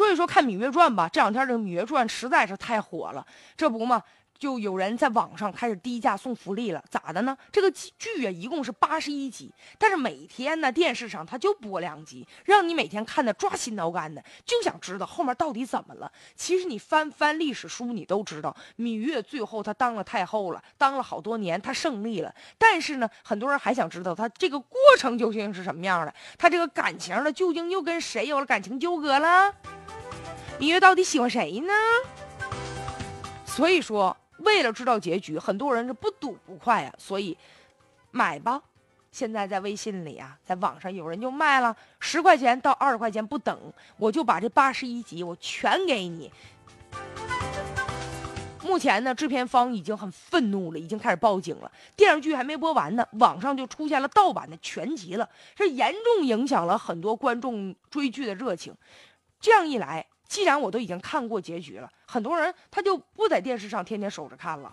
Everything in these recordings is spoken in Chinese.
说一说看《芈月传》吧，这两天这个《芈月传》实在是太火了，这不嘛，就有人在网上开始低价送福利了，咋的呢？这个剧啊，一共是八十一集，但是每天呢，电视上它就播两集，让你每天看的抓心挠肝的，就想知道后面到底怎么了。其实你翻翻历史书，你都知道，芈月最后她当了太后了，当了好多年，她胜利了。但是呢，很多人还想知道她这个过程究竟是什么样的，她这个感情呢，究竟又跟谁有了感情纠葛了？芈月到底喜欢谁呢？所以说。为了知道结局，很多人是不赌不快啊，所以买吧。现在在微信里啊，在网上有人就卖了十块钱到二十块钱不等，我就把这八十一集我全给你。目前呢，制片方已经很愤怒了，已经开始报警了。电视剧还没播完呢，网上就出现了盗版的全集了，这严重影响了很多观众追剧的热情。这样一来。既然我都已经看过结局了，很多人他就不在电视上天天守着看了，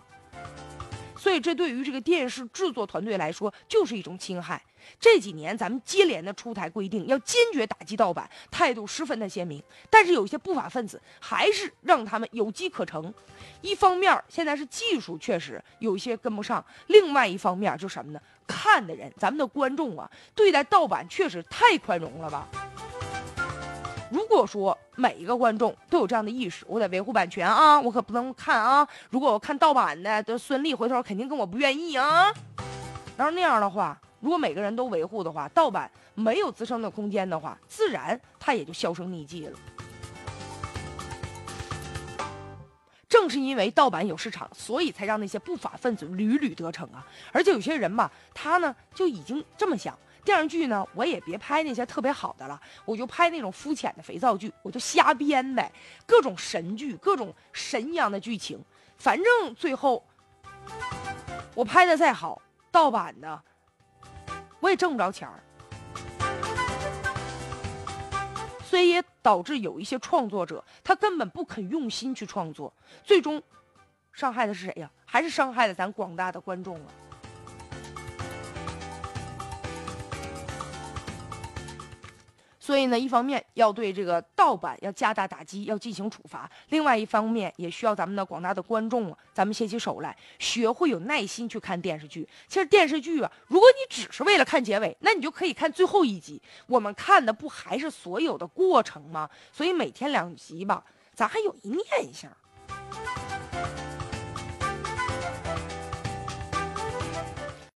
所以这对于这个电视制作团队来说就是一种侵害。这几年咱们接连的出台规定，要坚决打击盗版，态度十分的鲜明。但是有些不法分子还是让他们有机可乘。一方面现在是技术确实有一些跟不上，另外一方面就什么呢？看的人，咱们的观众啊，对待盗版确实太宽容了吧。如果说每一个观众都有这样的意识，我得维护版权啊，我可不能看啊。如果我看盗版的，这孙俪回头肯定跟我不愿意啊。然后那样的话，如果每个人都维护的话，盗版没有滋生的空间的话，自然它也就销声匿迹了。正是因为盗版有市场，所以才让那些不法分子屡屡得逞啊。而且有些人吧，他呢就已经这么想。电视剧呢，我也别拍那些特别好的了，我就拍那种肤浅的肥皂剧，我就瞎编呗，各种神剧，各种神一样的剧情，反正最后我拍的再好，盗版的我也挣不着钱儿，所以也导致有一些创作者他根本不肯用心去创作，最终伤害的是谁呀？还是伤害了咱广大的观众了？所以呢，一方面要对这个盗版要加大打击，要进行处罚；另外一方面，也需要咱们的广大的观众啊，咱们携起手来，学会有耐心去看电视剧。其实电视剧啊，如果你只是为了看结尾，那你就可以看最后一集。我们看的不还是所有的过程吗？所以每天两集吧，咱还有一念想。